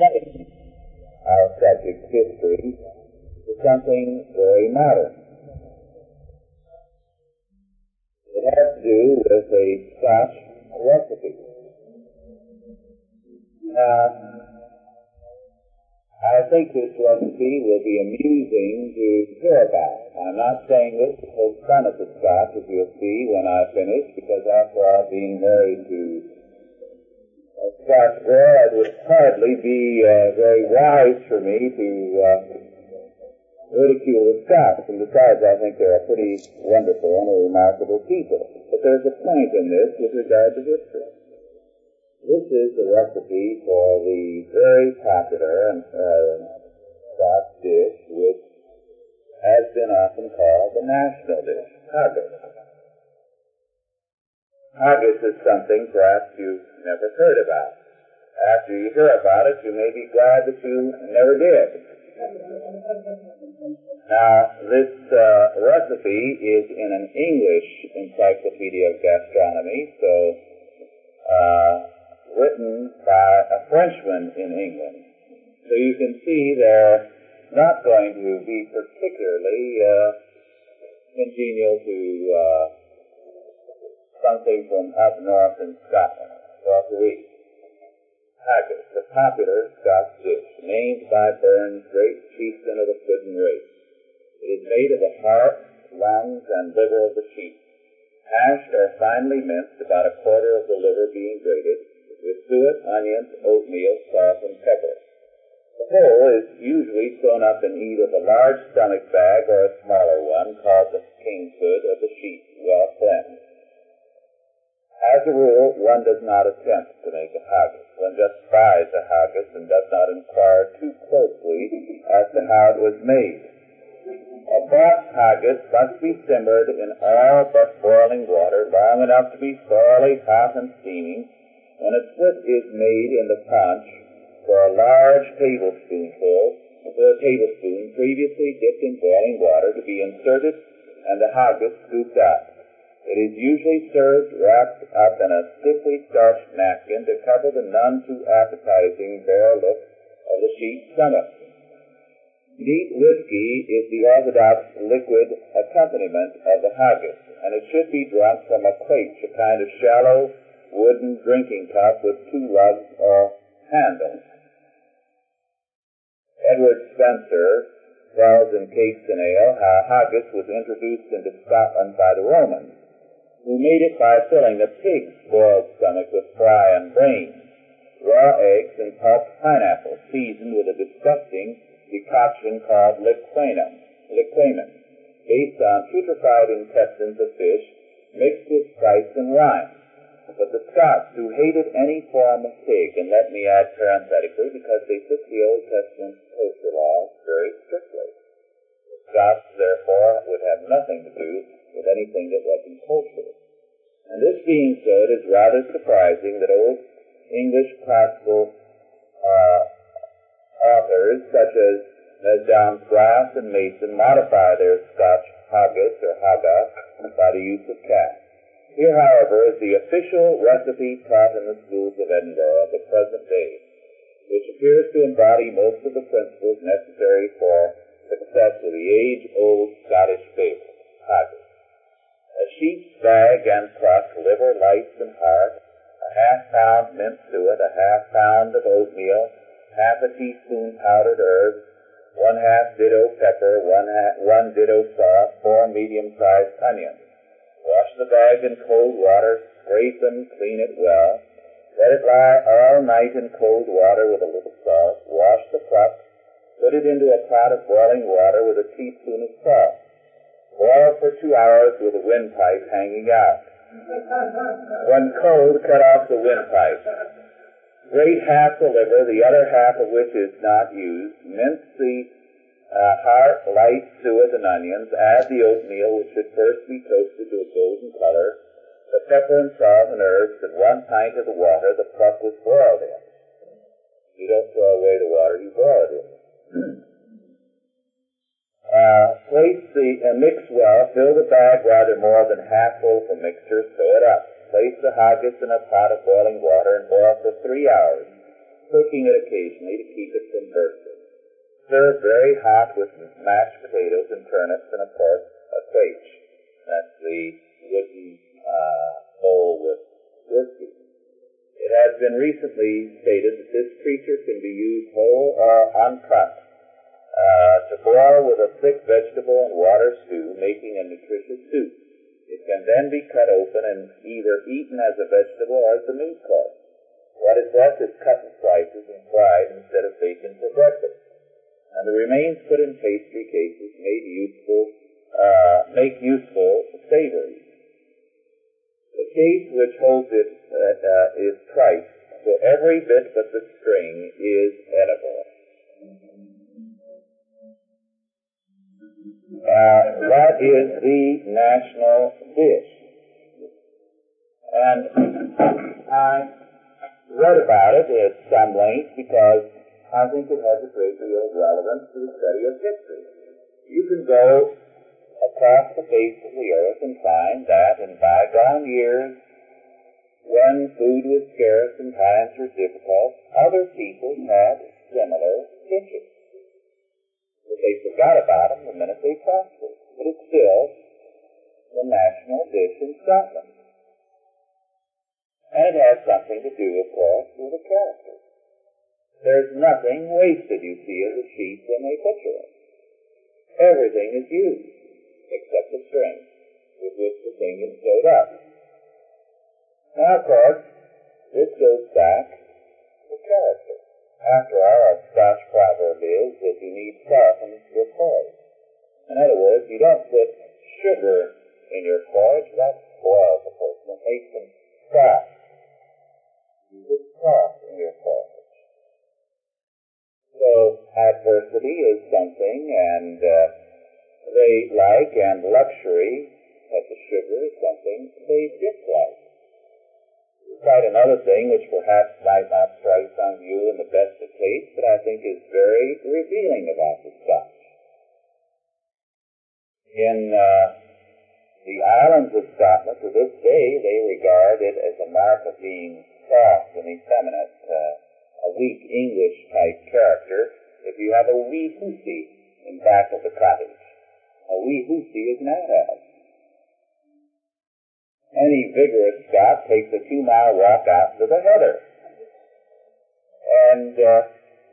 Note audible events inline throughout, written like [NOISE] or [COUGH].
our subject history to something very modern. It has to do with a Scotch recipe. Now, I think this recipe will be amusing to hear about. I'm not saying this to poke fun at the Scotch, as you'll see when I finish, because after all, being married to Scotch girl, it would hardly be uh, very wise for me to uh, ridicule the Scots. And besides, I think they're a pretty wonderful and a remarkable people. But there's a point in this with regard to history. This is the recipe for the very popular and uh, dish, which has been often called the national dish, haggis. Haggis is something perhaps you've never heard about. After you hear about it, you may be glad that you never did. Now, this uh, recipe is in an English Encyclopedia of Gastronomy, so uh, written by a Frenchman in England. So you can see they're not going to be particularly uh, congenial to uh, something from up north in Scotland, North of East. Haggis, the popular Scotch dish, named by Burns, great chieftain of the Puddin race. It is made of the heart, lungs, and liver of the sheep. Hashed or finely minced, about a quarter of the liver being grated, with suet, onions, oatmeal, salt, and pepper. The whole is usually sewn up in either the large stomach bag or a smaller one called the king's hood of the sheep, well cleansed. As a rule, one does not attempt to make a haggis. One just buys a haggis and does not inquire too closely as to how it was made. A bought haggis must be simmered in all but boiling water long enough to be thoroughly hot and steaming when a split is made in the punch for a large tablespoonful, for a tablespoon previously dipped in boiling water to be inserted and the haggis scooped up. It is usually served wrapped up in a stiffly starched napkin to cover the none too appetizing bare look of the sheep's stomach. Neat whiskey is the orthodox liquid accompaniment of the haggis, and it should be drunk from a quaich, a kind of shallow wooden drinking cup with two lugs or handles. Edward Spencer tells in Cakes and Ale how haggis was introduced into Scotland by the Romans, who made it by filling the pig's boiled stomach with fry and brains, raw eggs, and pulped pineapple, seasoned with a disgusting decoction called liquamen, liquamen, based on putrefied intestines of fish mixed with spice and wine. But the Scots, who hated any form of pig, and let me add parenthetically, because they took the Old Testament kosher laws very strictly, the Scots, therefore, would have nothing to do with anything that wasn't kosher. And this being so, it is rather surprising that old English classical uh, authors such as Mesdames Glasse and Mason modify their Scotch haggis or haggis by the use of cat. Here, however, is the official recipe taught in the schools of Edinburgh of the present day, which appears to embody most of the principles necessary for success with the age-old Scottish favorite, haggis. A sheep's bag and crust, liver, lights, and heart, a half pound minced suet, a half pound of oatmeal, half a teaspoon powdered herbs, one half ditto pepper, one, half, one ditto salt, four medium-sized onions. Wash the bag in cold water, scrape and clean it well. Let it lie all night in cold water with a little salt. Wash the crust. Put it into a pot of boiling water with a teaspoon of salt. Boil for two hours with a windpipe hanging out. When cold, cut off the windpipe. Grate half the liver, the other half of which is not used. Mince the uh, heart, light, suet, and onions. Add the oatmeal, which should first be toasted to a golden color. The pepper and salt and herbs, and one pint of the water the pup was boiled in. You don't throw away the water you boil it in. [CLEARS THROAT] uh, place the uh, mix well. Fill the bag rather more than half full for mixture. Sew it up. Place the haggis in a pot of boiling water and boil for three hours. cooking it occasionally to keep it from bursting. Serve very hot with mashed potatoes and turnips and, of course, a quaich. That's the wooden uh, bowl with whiskey. It has been recently stated that this creature can be used whole or uncut uh, to boil with a thick vegetable and water stew, making a nutritious soup. It can then be cut open and either eaten as a vegetable or as the meat course. What is left is cut in slices and fried instead of bacon for breakfast. And the remains put in pastry cases made useful, uh, make useful savories. The case which holds it uh, uh, is tripe, so every bit but the string is edible. Uh, that is the national dish. And I read about it at some length because I think it has a great deal of relevance to the study of history. You can go across the face of the earth and find that in bygone years, when food was scarce and times were difficult, other people had similar dishes. But they forgot about them the minute they prospered. But it's still the national dish in Scotland. And it has something to do, of course, with the character. There's nothing wasted, you see, as a sheep when they butcher it. Everything is used except the string with which the thing is sewed up. Now, of course, this goes back to character. After all, our Scotch proverb is that you need soften your porridge. In other words, you don't put sugar in your porridge, that spoils the person. It makes them soft. You put salt in your porridge. So, adversity is something, and uh, they like, and luxury, such as sugar, is something they dislike. Quite another thing, which perhaps might not strike some of you in the best of taste, but I think is very revealing about the Scotch. In uh, the islands of Scotland, to this day, they regard it as a mark of being soft and effeminate, uh, a weak English type character, if you have a wee hussy in back of the cottage. A wee hussy is not as. Any vigorous Scot takes a two mile walk to the heather. And uh,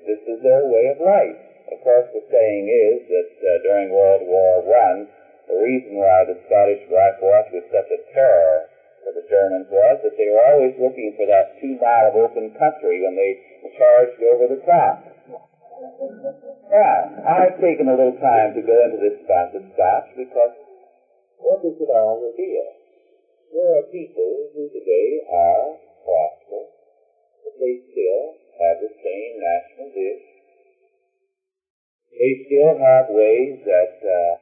this is their way of life. Of course, the saying is that uh, during World War I, the reason why the Scottish Black Watch was such a terror for the Germans was that they were always looking for that two mile of open country when they charged over the top. Now, I've taken a little time to go into this spot of Scotch because what does it all reveal? There are people who today are prosperous, but they still have the same national dish. They still have ways that uh,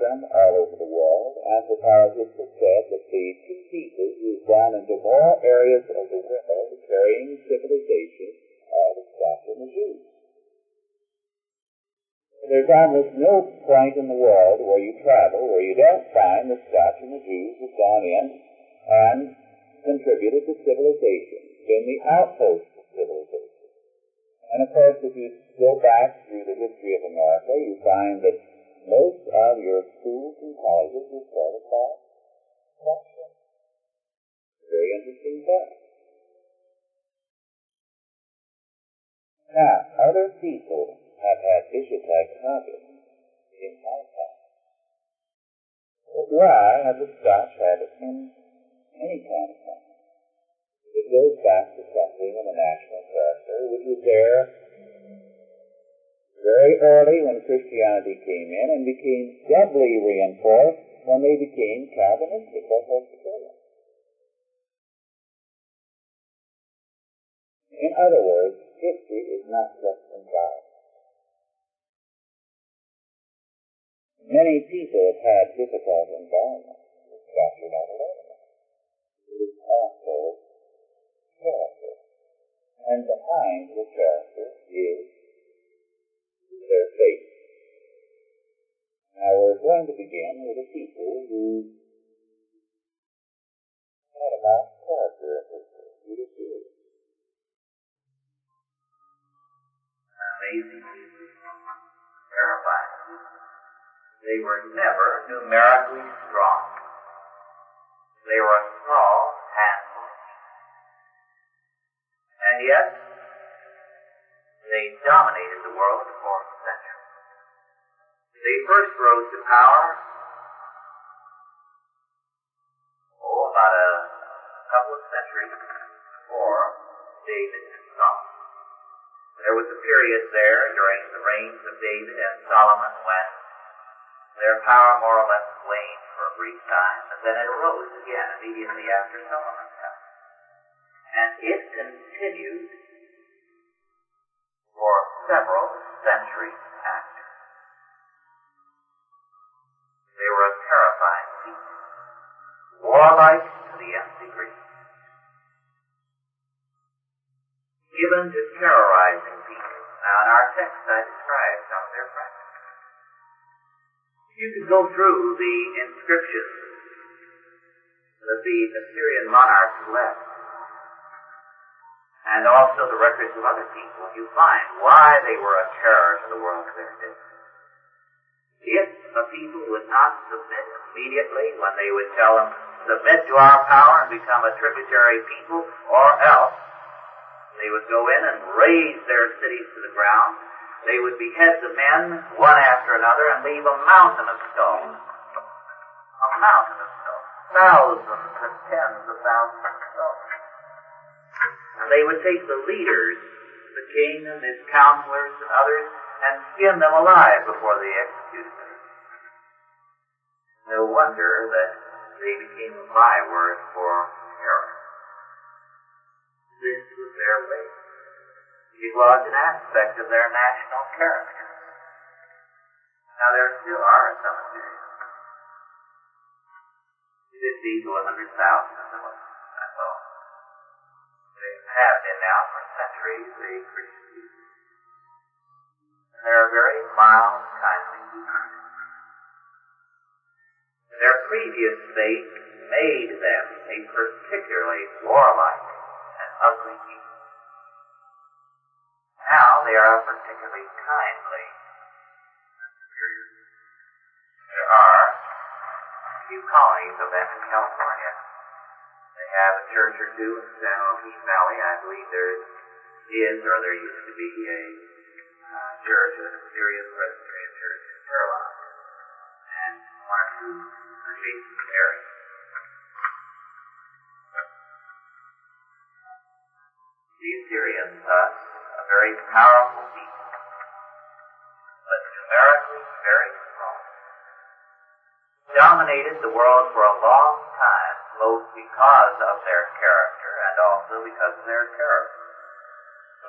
them all over the world. Anthropologists have said that the two peoples who've gone into more areas of the world There's almost no point in the world where you travel where you don't find the Scotch and the Jews have gone in and contributed to civilization, been the outpost of civilization. And of course, if you go back through the history of America, you find that most of your schools and colleges were started by Scotchmen. Very interesting fact. Now, other people have had like haggis in my time. But why have the Scotch had it in any kind of time? It goes back to something in the national character which was there very early when Christianity came in and became doubly reinforced when they became Calvinistic or Presbyterian. In other words, history is not just Many people have had difficult environments. Scotch are not alone. It is also character. And behind the character is their faith. Now we're going to begin with a people They were never numerically strong. They were a small handful. And yet, they dominated the world for centuries. They first rose to power, oh, about a couple of centuries before David and Solomon. There was a period there during the reigns of David and Solomon when their power more or less waned for a brief time, and then it arose again immediately after Solomon's time. And it continued for several centuries after. They were a terrifying people, warlike to the nth degree, given to terrorizing people. Now, in our text, I describe some of their practices. You can go through the inscriptions that the Assyrian monarchs left and also the records of other people, you find why they were a terror to the world of their day. If a people would not submit immediately when they would tell them, submit to our power and become a tributary people, or else they would go in and raze their cities to the ground. They would behead the men one after another and leave a mountain of stone. A mountain of stone. Thousands and tens of thousands of stone. And they would take the leaders, the king and his counselors and others, and skin them alive before they executed them. No wonder that they became a byword for terror. This was their way. It was an aspect of their national character. Now there still are some Assyrians. Fifty to a hundred thousand of them, that's all. They have been now for centuries a Christian people. They're very mild, kindly people. Their previous faith made them a particularly warlike and ugly people. Now they are particularly kindly. There are a few colonies of them in California. They have a church or two in San Joaquin Valley. I believe there is or there used to be a uh, church, a Syrian Presbyterian church in Carolina, and one or two adjacent areas. The Assyrians, thus, a very powerful people, but numerically very strong, dominated the world for a long time, both because of their character and also because of their terror.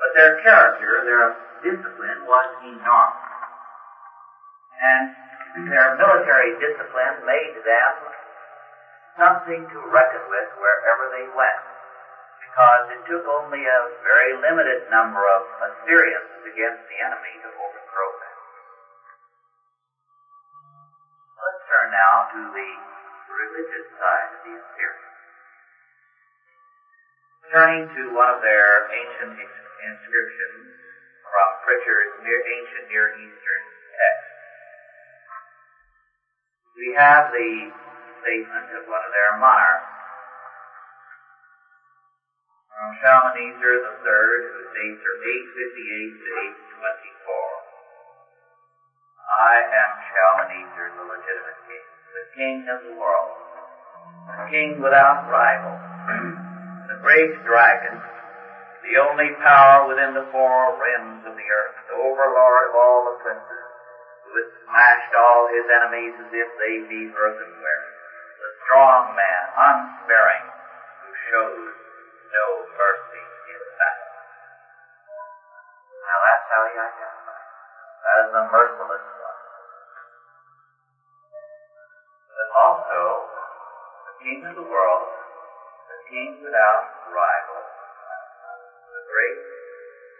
But their character, their discipline was enormous. And their military discipline made them something to reckon with wherever they went. Because it took only a very limited number of Assyrians against the enemy to overthrow them. Let's turn now to the religious side of the Assyrians. Turning to one of their ancient inscriptions from Pritchard's near, ancient Near Eastern text, we have the statement of one of their monarchs Shalmaneser III, whose dates are 858 to 824. I am Shalmaneser, the legitimate king, the king of the world, the king without rival, [CLEARS THROAT] the great dragon, the only power within the four rims of the earth, the overlord of all the princes, who has smashed all his enemies as if they be earthenware, the strong man, unsparing, who shows no mercy in battle. Now that's how he identifies as the merciless one. But also, the king of the world, the king without rival, the great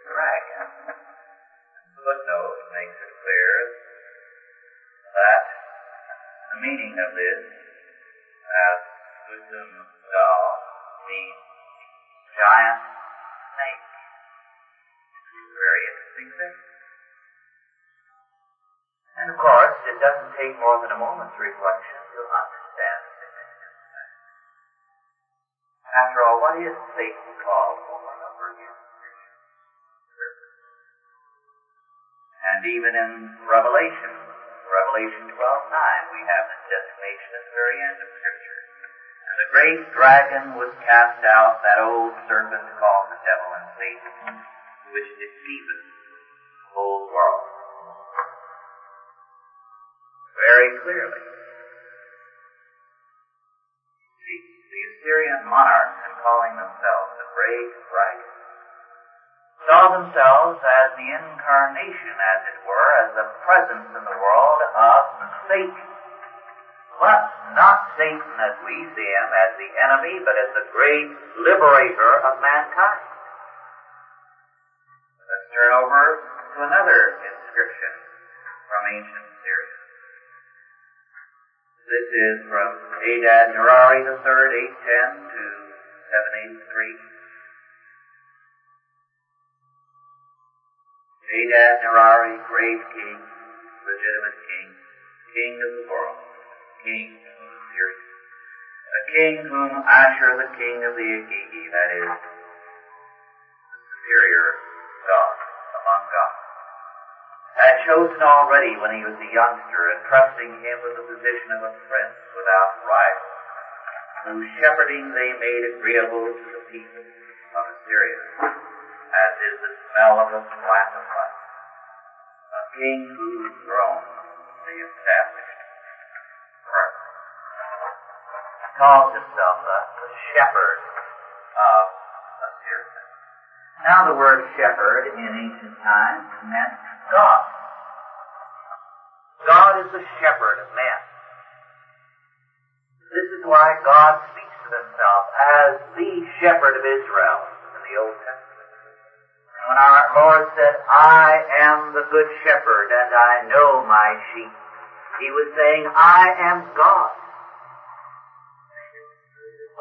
dragon. [LAUGHS] Footnote makes it clear that the meaning of this as Usum Dal means giant snake. Very interesting thing. And of course, it doesn't take more than a moment's reflection to understand the of that. After all, what is Satan called for over his And even in Revelation, Revelation 12, 9, we have this designation at the very end of Scripture. And the great dragon was cast out, that old serpent called the devil and Satan, which deceiveth the whole world. Very clearly. The, the Assyrian monarchs, in calling themselves the great dragon, saw themselves as the incarnation, as it were, as the presence in the world of Satan. But not Satan as we see him, as the enemy, but as the great liberator of mankind. Let's turn over to another inscription from ancient Syria. This is from Adad Nirari III, 810 to 783. Adad Nirari, great king, legitimate king, king of the world, king. A king whom Ashur, the king of the Igigi, that is, superior god among gods, had chosen already when he was a youngster, entrusting him with the position of a prince without rival, whose shepherding they made agreeable to the people of Assyria, as is the smell of a flat of life. A king whose throne they established Calls himself the, the uh, shepherd uh, of Assyria. Now the word shepherd in ancient times meant God. God is the shepherd of men. This is why God speaks of himself as the shepherd of Israel in the Old Testament. And when our Lord said, I am the good shepherd and I know my sheep, he was saying, I am God.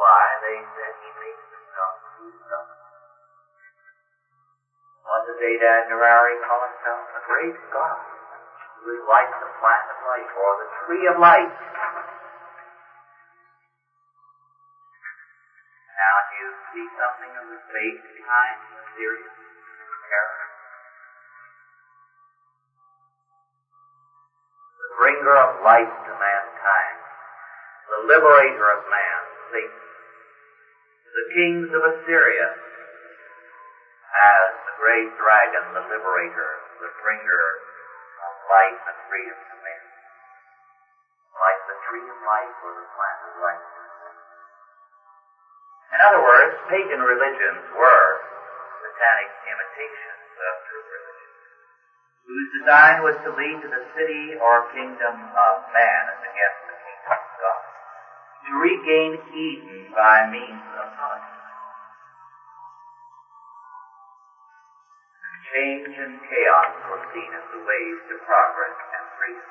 Why they said he makes himself who's God. What does Adad Nirari call himself? A great God, who is like the plant of life, or the tree of life. Now do you see something of the faith behind Assyrian terror? The bringer of life to mankind, the liberator of man, Satan. The kings of Assyria as the great dragon, the liberator, the bringer of life and freedom to men. Like the tree of life or the plant of life. In other words, pagan religions were satanic imitations of true religion, whose design was to lead to the city or kingdom of man as against the to regain Eden by means of punishment. change and chaos were seen as the ways to progress and freedom.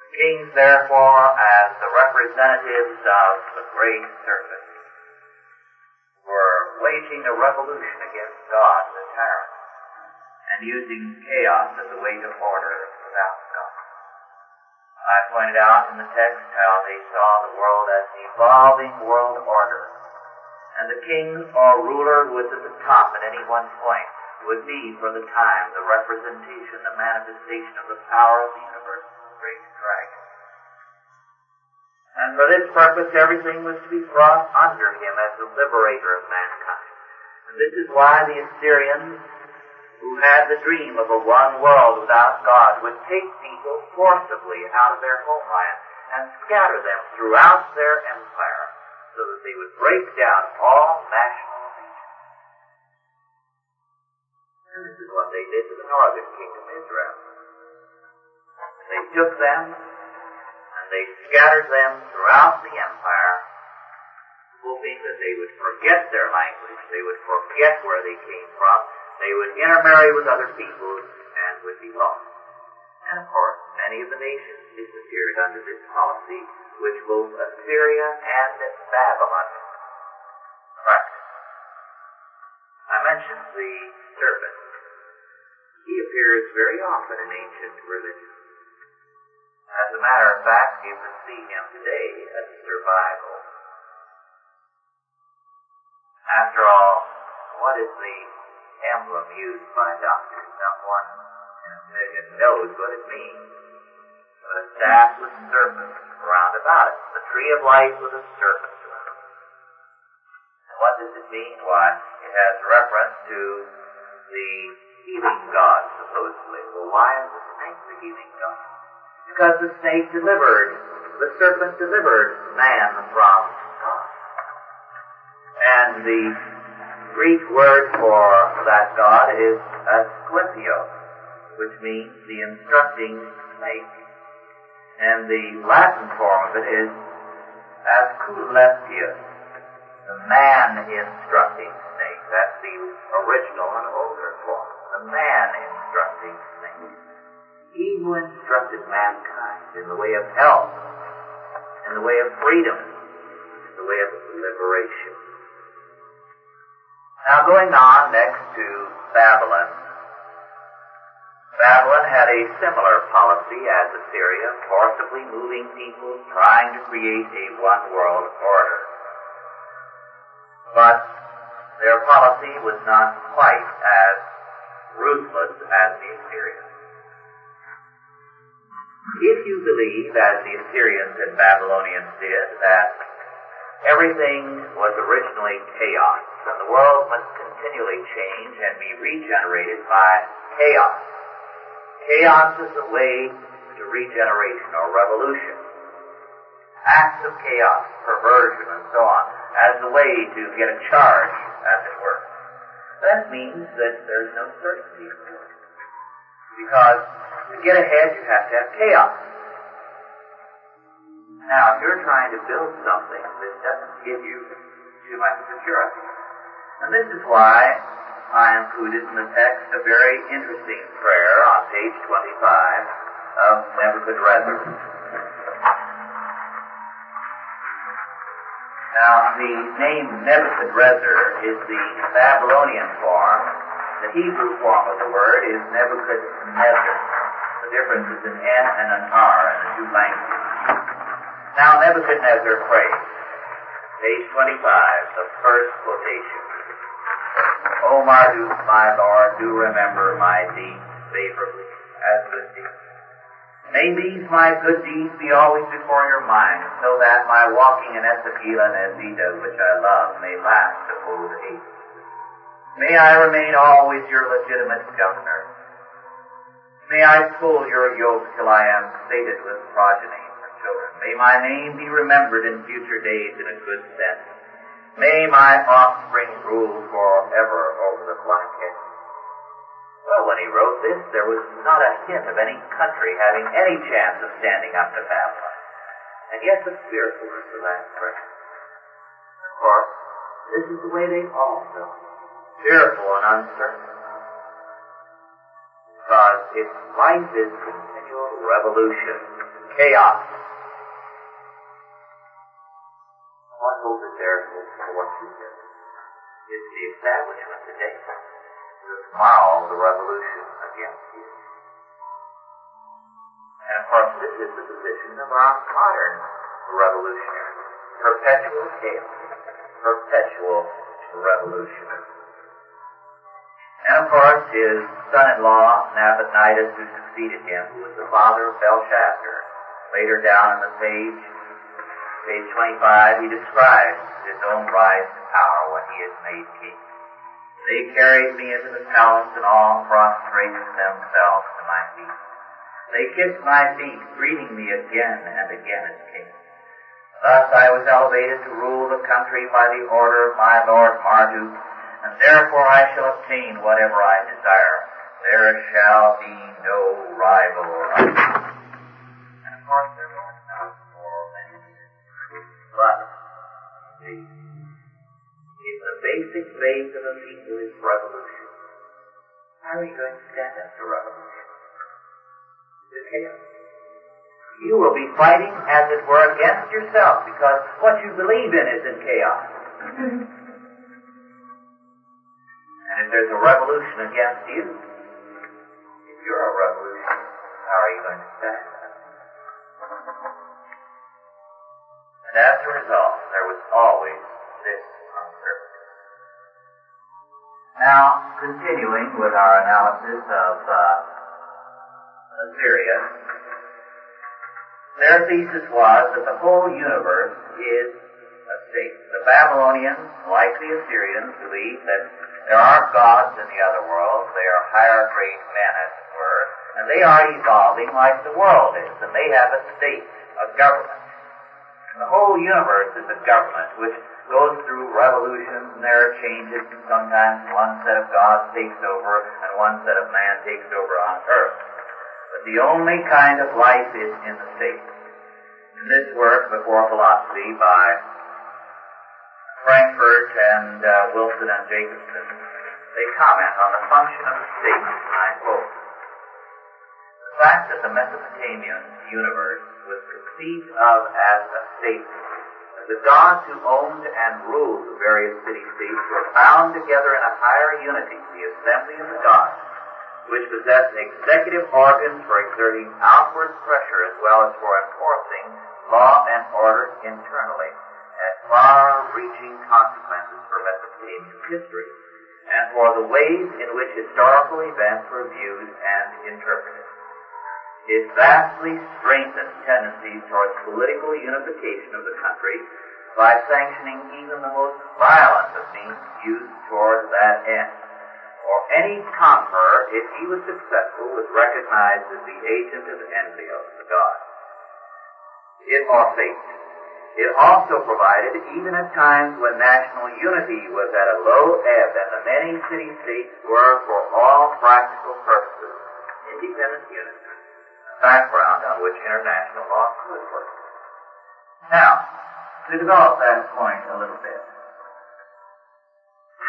The kings, therefore, as the representatives of the great serpent, were waging a revolution against God, the tyrant, and using chaos as a way to order without. I pointed out in the text how they saw the world as an evolving world order and the king or ruler was at the top at any one point would be for the time the representation, the manifestation of the power of the universe, the great dragon. And for this purpose everything was to be brought under him as the liberator of mankind. And this is why the Assyrians, who had the dream of a one world without God, would take people forcibly out of their homeland and scatter them throughout their empire so that they would break down all national allegiance. And this is what they did to the northern kingdom of Israel. They took them and they scattered them throughout the empire, hoping that they would forget their language, they would forget where they came from, they would intermarry with other people and would be lost. And of course, many of the nations disappeared under this policy, which both Assyria and Babylon practiced. I mentioned the serpent. He appears very often in ancient religion. As a matter of fact, you can see him today as a survival. After all, what is the emblem used by doctors? Not one in a million knows what it means. But a staff with serpents round about it. The tree of life with a serpent around it. And what does it mean? Why, it has reference to the healing God, supposedly. Well, why is the snake the healing God? Because the snake delivered, the serpent delivered man from God. And the Greek word for that God is Asclepios, which means the instructing snake. And the Latin form of it is Asclepius, the man instructing snake. That's the original and older form. The man instructing snake. He who instructed mankind in the way of health, in the way of freedom, in the way of liberation. Now going on next to Babylon. Babylon had a similar policy as Assyria, forcibly moving people, trying to create a one world order. But their policy was not quite as ruthless as the Assyrians. If you believe, as the Assyrians and Babylonians did, that everything was originally chaos, and the world must continually change and be regenerated by chaos. Chaos is the way to regeneration or revolution. Acts of chaos, perversion, and so on, as the way to get a charge, as it were. That means that there's no certainty. Because to get ahead, you have to have chaos. Now, if you're trying to build something that doesn't give you too much security, and this is why I included in the text a very interesting prayer on page 25 of Nebuchadnezzar. Now, the name Nebuchadrezzar is the Babylonian form. The Hebrew form of the word is Nebuchadnezzar. The difference is an N and an R in the two languages. Now, Nebuchadnezzar prays. Page 25, the first quotation. O Marduk, my Lord, do remember my deeds favorably as good deeds. May these my good deeds be always before your mind, so that my walking in Esagila and Ezida, which I love, may last to old age. May I remain always your legitimate governor. May I pull your yoke till I am sated with progeny for children. May my name be remembered in future days in a good sense. May my offspring rule forever over the blockhead. Well, when he wrote this, there was not a hint of any country having any chance of standing up to Babylon. And yet the fearfulness of that prayer. Of course, this is the way they all felt. Fearful and uncertain. Because its life is continual revolution, chaos. What hope is there for what you did? The establishment today. The tomorrow, the revolution against you. And of course, this is the position of our modern revolutionaries. Perpetual chaos. Perpetual revolution. And of course, his son-in-law, Nabonidus, who succeeded him, who was the father of Belshazzar, later down in the page, page 25, he describes his own rise to power when he is made king. They carried me into the palace and all prostrated themselves to my feet. They kissed my feet, greeting me again and again as king. Thus I was elevated to rule the country by the order of my Lord Marduk, and therefore I shall obtain whatever I desire. There shall be no rival. And of course there the, if the basic base of a people is revolution, how are you going to stand up to revolution? You will be fighting, as it were, against yourself because what you believe in is in chaos. [LAUGHS] And if there's a revolution against you, it's you going to stand? And as a result, there was always this uncertainty. Now, continuing with our analysis of uh, Assyria, their thesis was that the whole universe is a state. The Babylonians, like the Assyrians, believe that there are gods in the other world. They are higher grade men, as it were, and they are evolving like the world is, and they have a state, a government. And the whole universe is a government which goes through revolutions and there are changes and sometimes one set of gods takes over and one set of man takes over on earth. But the only kind of life is in the state. In this work, Before Philosophy, by Frankfort and uh, Wilson and Jacobsen, they comment on the function of the state, I quote, the fact that the Mesopotamian universe was conceived of as a state, the gods who owned and ruled the various city-states were bound together in a higher unity, the assembly of the gods, which possessed executive organs for exerting outward pressure as well as for enforcing law and order internally had far-reaching consequences for Mesopotamian history and for the ways in which historical events were viewed and interpreted. It vastly strengthened tendencies towards political unification of the country by sanctioning even the most violent of means used toward that end. For any conqueror, if he was successful, was recognized as the agent of Enlil, the god. It or fate. It also provided, even at times when national unity was at a low ebb and the many city-states were, for all practical purposes, independent units, background on which international law could work. Now, to develop that point a little bit,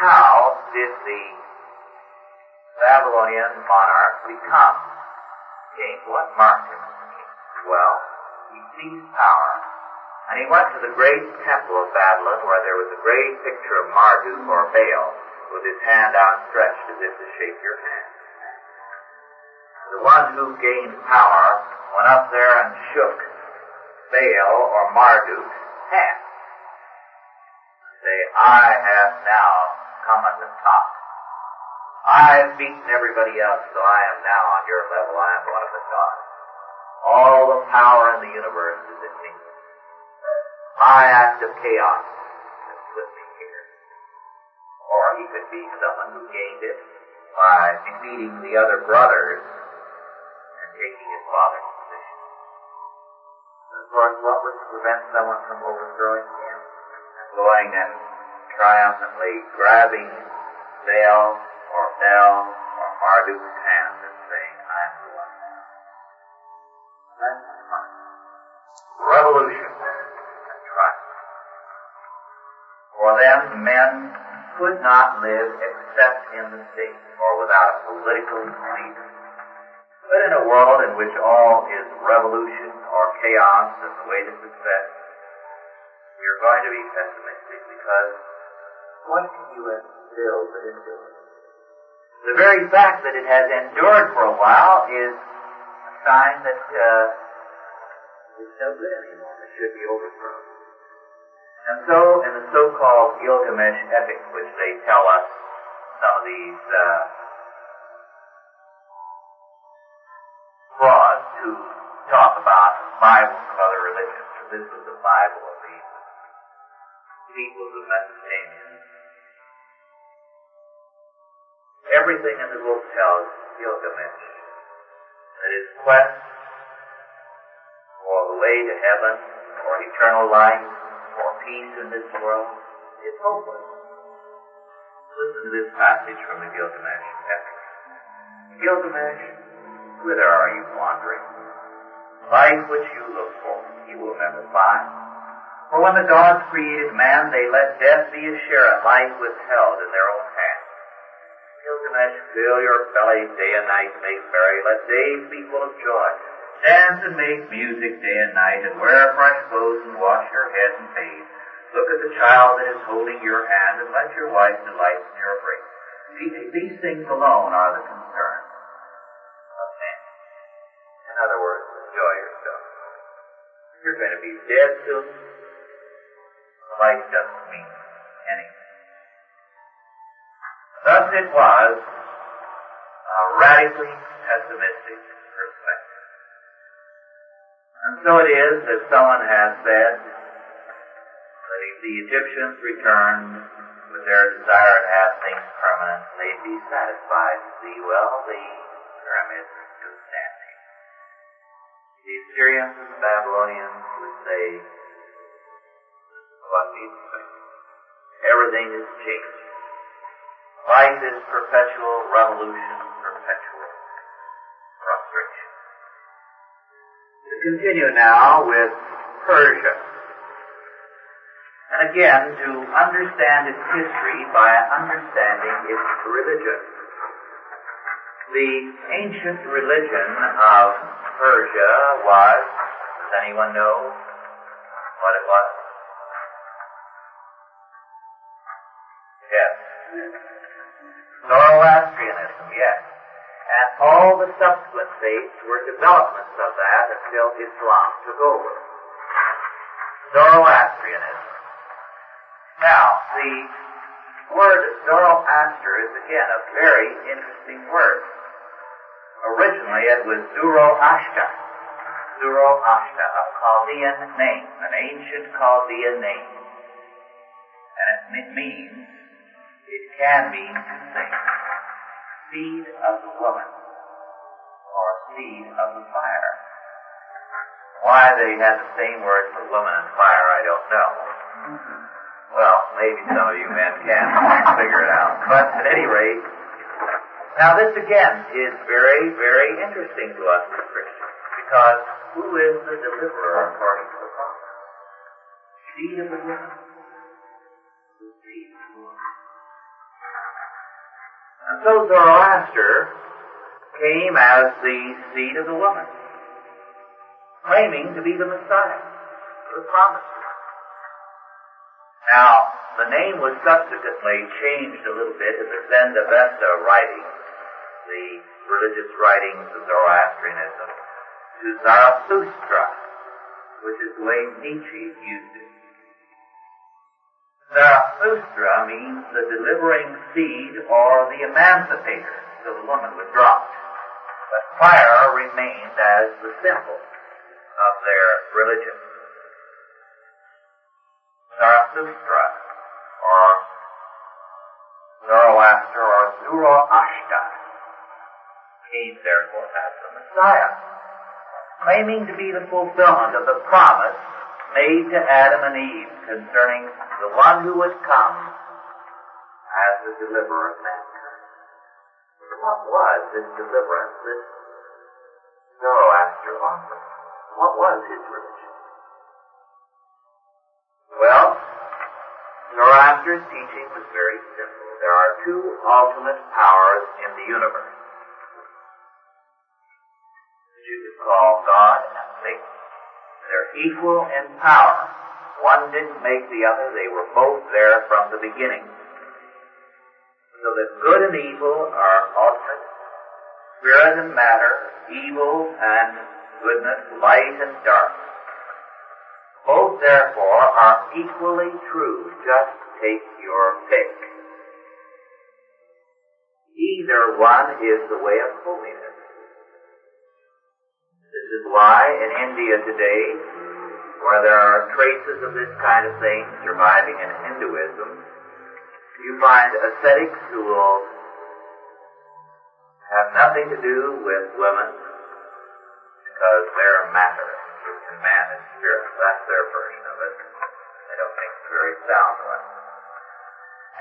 how did the Babylonian monarch become king? What marked? Well, he seized power and he went to the great temple of Babylon where there was a great picture of Marduk or Baal with his hand outstretched as if to shake your hand. The one who gained power went up there and shook Baal or Marduk's hand. Say, I have now come at the top. I've beaten everybody else, so I am now on your level. I am one of the gods. All the power in the universe is in me. My act of chaos has put me here. Or he could be someone who gained it by defeating the other brothers taking his father's position. Course, what would prevent someone from overthrowing him? And going and triumphantly grabbing Baal or Bel or Marduk's hand and saying, I'm the one now. Revolution and triumph. For them, men could not live except in the state or without a political leader. But in a world in which all is revolution or chaos and the way to success, we are going to be pessimistic because what can you instill but endure? The very fact that it has endured for a while is a sign that uh, it's no good anymore. It should be overthrown. And so, in the so-called Gilgamesh epic, which they tell us some of these uh, who talk about the Bibles of other religions, so this was the Bible of the peoples of Mesopotamia. Everything in the book tells Gilgamesh that his quest for the way to heaven, for eternal life, for peace in this world is hopeless. Listen to this passage from the Gilgamesh epic. Gilgamesh, whither are you wandering? Life which you look for, you will never find. For when the gods created man, they let death be a share and life withheld in their own hands. Gilgamesh, fill your belly day and night, make merry, let days be full of joy. Dance and make music day and night, and wear fresh clothes and wash your head and face. Look at the child that is holding your hand, and let your wife delight in your embrace. These things alone are the You're going to be dead soon. Life doesn't mean anything. Thus it was a radically pessimistic perspective. And so it is that someone has said that if the Egyptians returned with their desire to have things permanent, they'd be satisfied to see, well, the pyramids are still standing. The Assyrians and the Babylonians say, what we expect. Everything is changing. Life is perpetual revolution, perpetual frustration. To continue now with Persia. And again, to understand its history by understanding its religion. The ancient religion of Persia was, does anyone know what it was? Yes. Zoroastrianism, yes. And all the subsequent faiths were developments of that until Islam took over. Zoroastrianism. Now, the word Zoroaster is again a very interesting word. Originally it was Zoroaster. Zoroaster, a Chaldean name, an ancient Chaldean name. And it means, it can mean two things. Seed of the woman, or seed of the fire. Why they had the same word for woman and fire, I don't know. Well, maybe some of you men can figure it out. But at any rate, now this again is very, very interesting to us as Christians, because who is the deliverer according to the promise? Seed of the woman. Seed of the woman. And so Zoroaster came as the seed of the woman, claiming to be the Messiah, the promised one. Now, the name was subsequently changed a little bit in the Zendavesta writings, the religious writings of Zoroastrianism, to Zarathustra, which is the way Nietzsche used it. Zarathustra means the delivering seed or the emancipator, so the woman was dropped. But fire remained as the symbol of their religion. Zarathustra, or Zoroaster, or Zoroaster, came therefore as the Messiah, claiming to be the fulfillment of the promise made to Adam and Eve concerning the one who would come as the deliverer of mankind. What was this deliverance that Zoroaster offered? What was his religion? Well, Zoroaster's teaching was very simple. There are two ultimate powers in the universe. Call God and Satan. They're equal in power. One didn't make the other, they were both there from the beginning. So that good and evil are ultimate. Spirit and matter, evil and goodness, light and dark. Both therefore are equally true. Just take your pick. Either one is the way of holiness. Is why in India today, where there are traces of this kind of thing surviving in Hinduism, you find ascetics who will have nothing to do with women because they're matter and man is spirit. That's their version of it. They don't think it's a very sound one.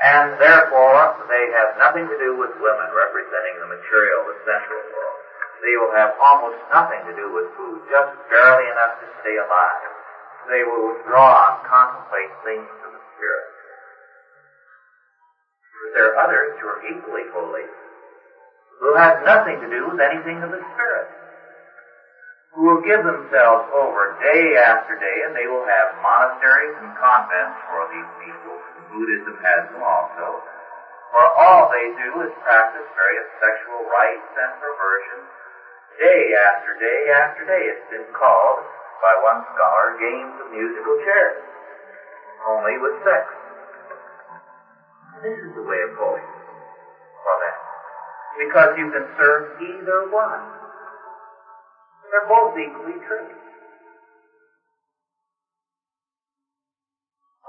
And therefore, they have nothing to do with women representing the material, the sensual world. They will have almost nothing to do with food, just barely enough to stay alive. They will withdraw and contemplate things of the spirit. But there are others who are equally holy, who have nothing to do with anything of the spirit who will give themselves over day after day, and they will have monasteries and convents for these people. Buddhism has them also. For all they do is practice various sexual rites and perversions day after day after day. It's been called by one scholar, games of musical chairs, only with sex. This is the way of holiness for them. Because you can serve either one. They're both equally true.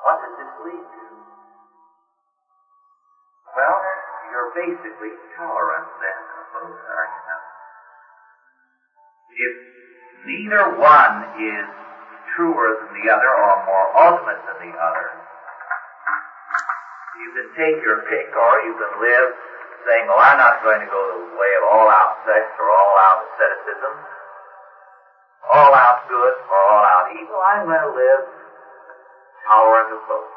What does this lead to? Well, you're basically tolerant then of both, are? If neither one is truer than the other or more ultimate than the other, you can take your pick or you can live saying, well, I'm not going to go the way of all out sex or all out asceticism, all out good or all out evil. I'm going to live tolerant of both.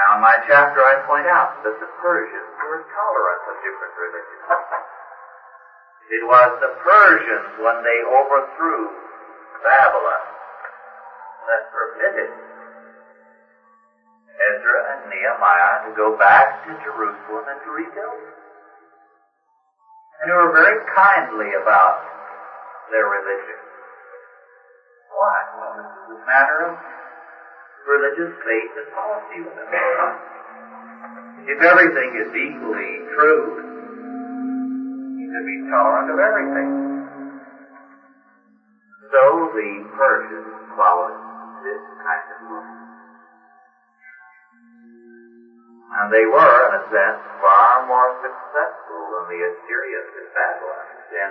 Now in my chapter I point out that the Persians were tolerant of different religions. It was the Persians when they overthrew Babylon that permitted Ezra and Nehemiah to go back to Jerusalem and to rebuild. And they were very kindly about their religion. Why? Well, this is a matter of religious faith and policy. If everything is equally true, should be tolerant of everything. So the Persians followed this kind of rule. And they were, in a sense, far more successful than the Assyrians and Babylonians in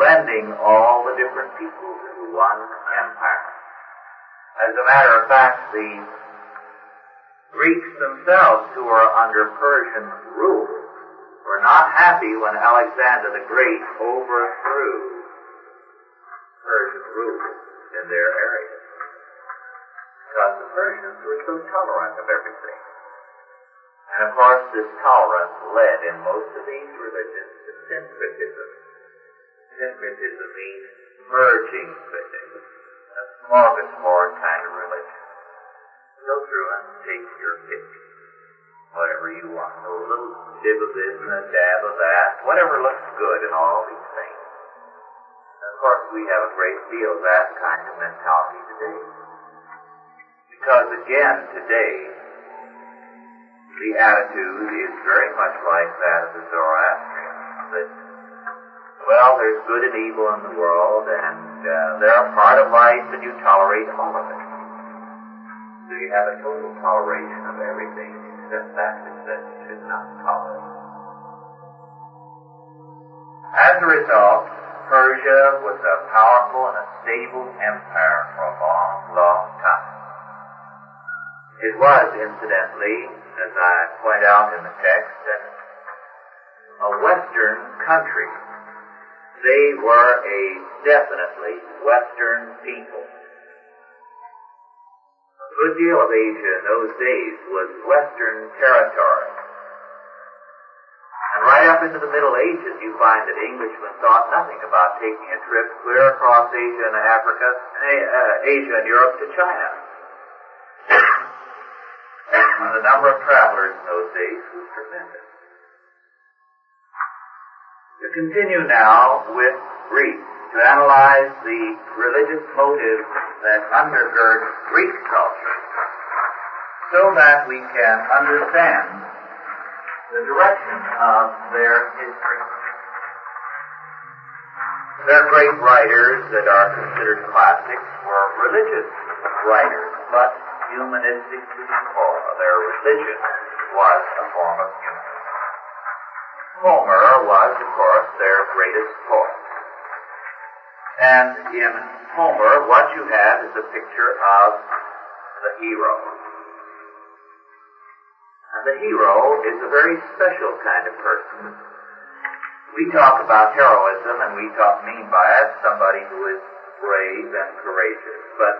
blending all the different peoples into one empire. As a matter of fact, the Greeks themselves who were under Persian rule were not happy when Alexander the Great overthrew Persian rule in their area. Because the Persians were so tolerant of everything. And of course, this tolerance led in most of these religions to syncretism. Syncretism means merging things. A smorgasbord kind of religion. Go through and take your pick. Whatever you want. A little dib of this and a dab of that. Whatever looks good in all these things. Of course, we have a great deal of that kind of mentality today. Because again, today, the attitude is very much like that of the Zoroastrians. That, well, there's good and evil in the world, and uh, they're a part of life, and you tolerate all of it. So you have a total toleration of everything except that that you should not tolerate. As a result, Persia was a powerful and a stable empire for a long, long time. It was, incidentally, as I point out in the text, a Western country. They were a definitely Western people. A good deal of Asia in those days was Western territory. And right up into the Middle Ages, you find that Englishmen thought nothing about taking a trip clear across Asia and Africa, uh, Asia and Europe to China. [COUGHS] And the number of travelers in those days was tremendous. To continue now with Greece, to analyze the religious motives that undergird Greek culture, so that we can understand the direction of their history. Their great writers that are considered classics were religious writers, but humanistic to the core. Their religion was a form of humanism. Homer was, of course, their greatest poet. And in Homer, what you have is a picture of the hero. And the hero is a very special kind of person. We talk about heroism, and we talk mean by it somebody who is brave and courageous. But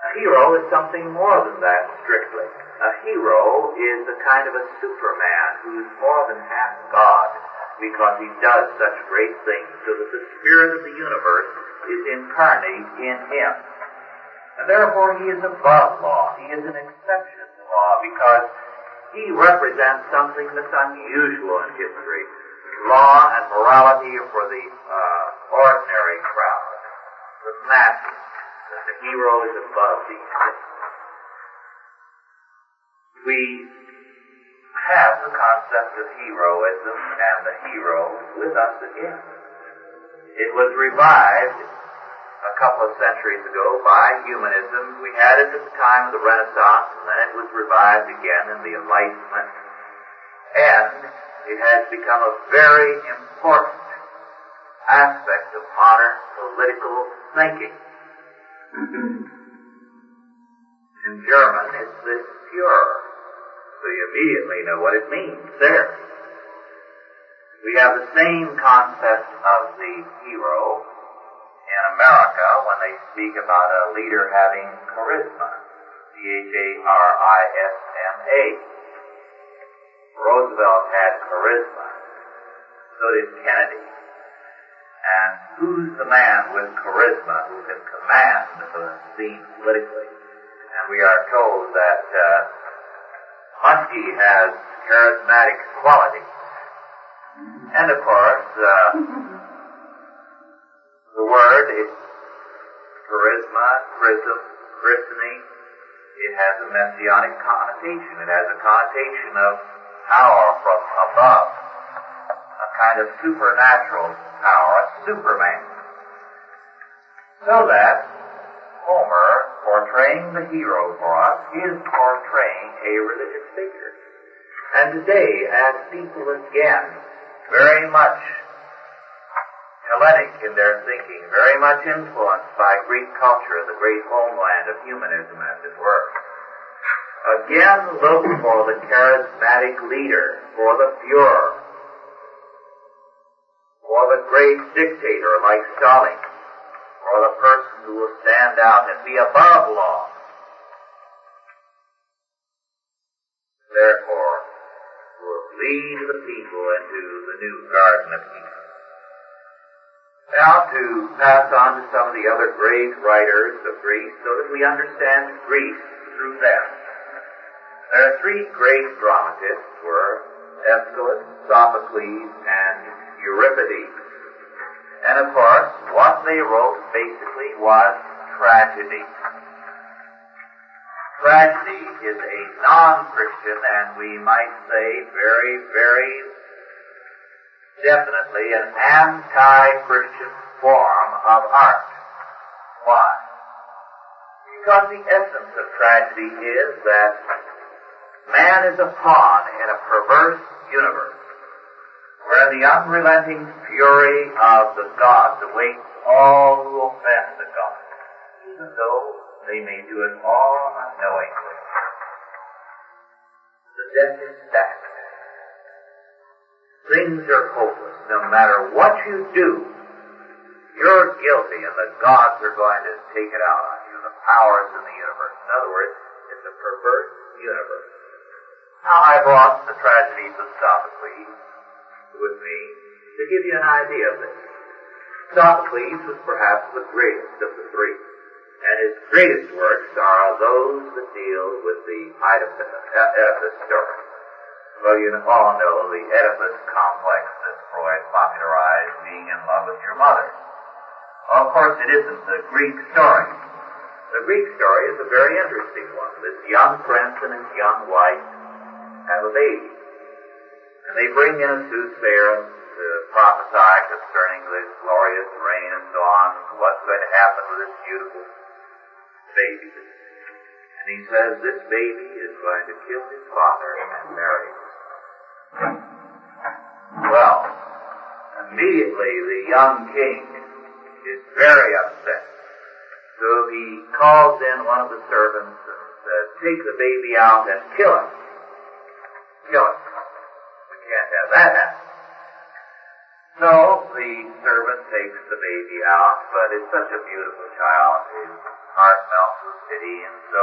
a hero is something more than that strictly. A hero is a kind of a superman who's more than half God because he does such great things so that the spirit of the universe is incarnate in him. And therefore he is above law. He is an exception to law because he represents something that's unusual in history. law and morality are for the uh, ordinary crowd, the masses, the hero is above these things. We have the concept of heroism and the hero with us again. It was revived a couple of centuries ago by humanism. We had it at the time of the Renaissance, and then it was revived again in the Enlightenment. And it has become a very important aspect of modern political thinking. [CLEARS THROAT] In German, it's the Führer. So you immediately know what it means there. We have the same concept of the hero in America when they speak about a leader having charisma. C-H-A-R-I-S-M-A. Roosevelt had charisma. So did Kennedy. And who's the man with charisma who can command the scene politically? And we are told that uh, Muskie has charismatic quality. And of course, uh, [LAUGHS] the word is charisma, chrism, christening. It has a messianic connotation. It has a connotation of power from above, a kind of supernatural power, a superman. So that Homer, portraying the hero for us, is portraying a religious figure. And today, as people again, very much Hellenic in their thinking, very much influenced by Greek culture, the great homeland of humanism, as it were, again look for the charismatic leader, for the Führer, for the great dictator like Stalin, for the person who will stand out and be above law. Therefore, will lead the people into the new Garden of Eden. Now to pass on to some of the other great writers of Greece so that we understand Greece through them. There are three great dramatists were Aeschylus, Sophocles, and Euripides. And of course, what they wrote basically was tragedy. Tragedy is a non-Christian and we might say very, very definitely an anti-Christian form of art. Why? Because the essence of tragedy is that man is a pawn in a perverse universe where the unrelenting fury of the gods awaits all who offend the gods, even though they may do it all unknowingly. The deck is stacked. Things are hopeless. No matter what you do, you're guilty and the gods are going to take it out on you, the powers in the universe. In other words, it's a perverse universe. Now I brought the tragedies of Sophocles with me to give you an idea of this. Sophocles was perhaps the greatest of the three, and his greatest works are those that deal with the uh, Oedipus, Oedipus story. Well, you all know the Oedipus complex that Freud popularized, being in love with your mother. Well, of course, it isn't the Greek story. The Greek story is a very interesting one. This young prince and his young wife have a baby. And they bring in a soothsayer to prophesy concerning this glorious reign and so on, and what's going to happen with this beautiful baby. And he says this baby is going to kill his father and marry his him. Well, immediately the young king is very upset. So he calls in one of the servants and says, take the baby out and kill him. Kill him. That. So the servant takes the baby out, but it's such a beautiful child. His heart melts with pity, and so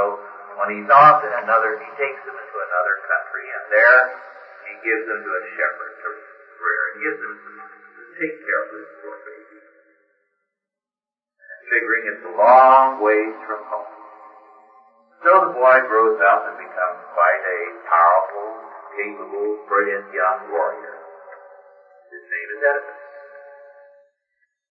when he's off in another, he takes him into another country, and there he gives him to a shepherd to rear. He gives him to take care of this poor baby. Figuring it's a long ways from home. So the boy grows up and becomes quite a powerful, capable, brilliant young warrior. His said at the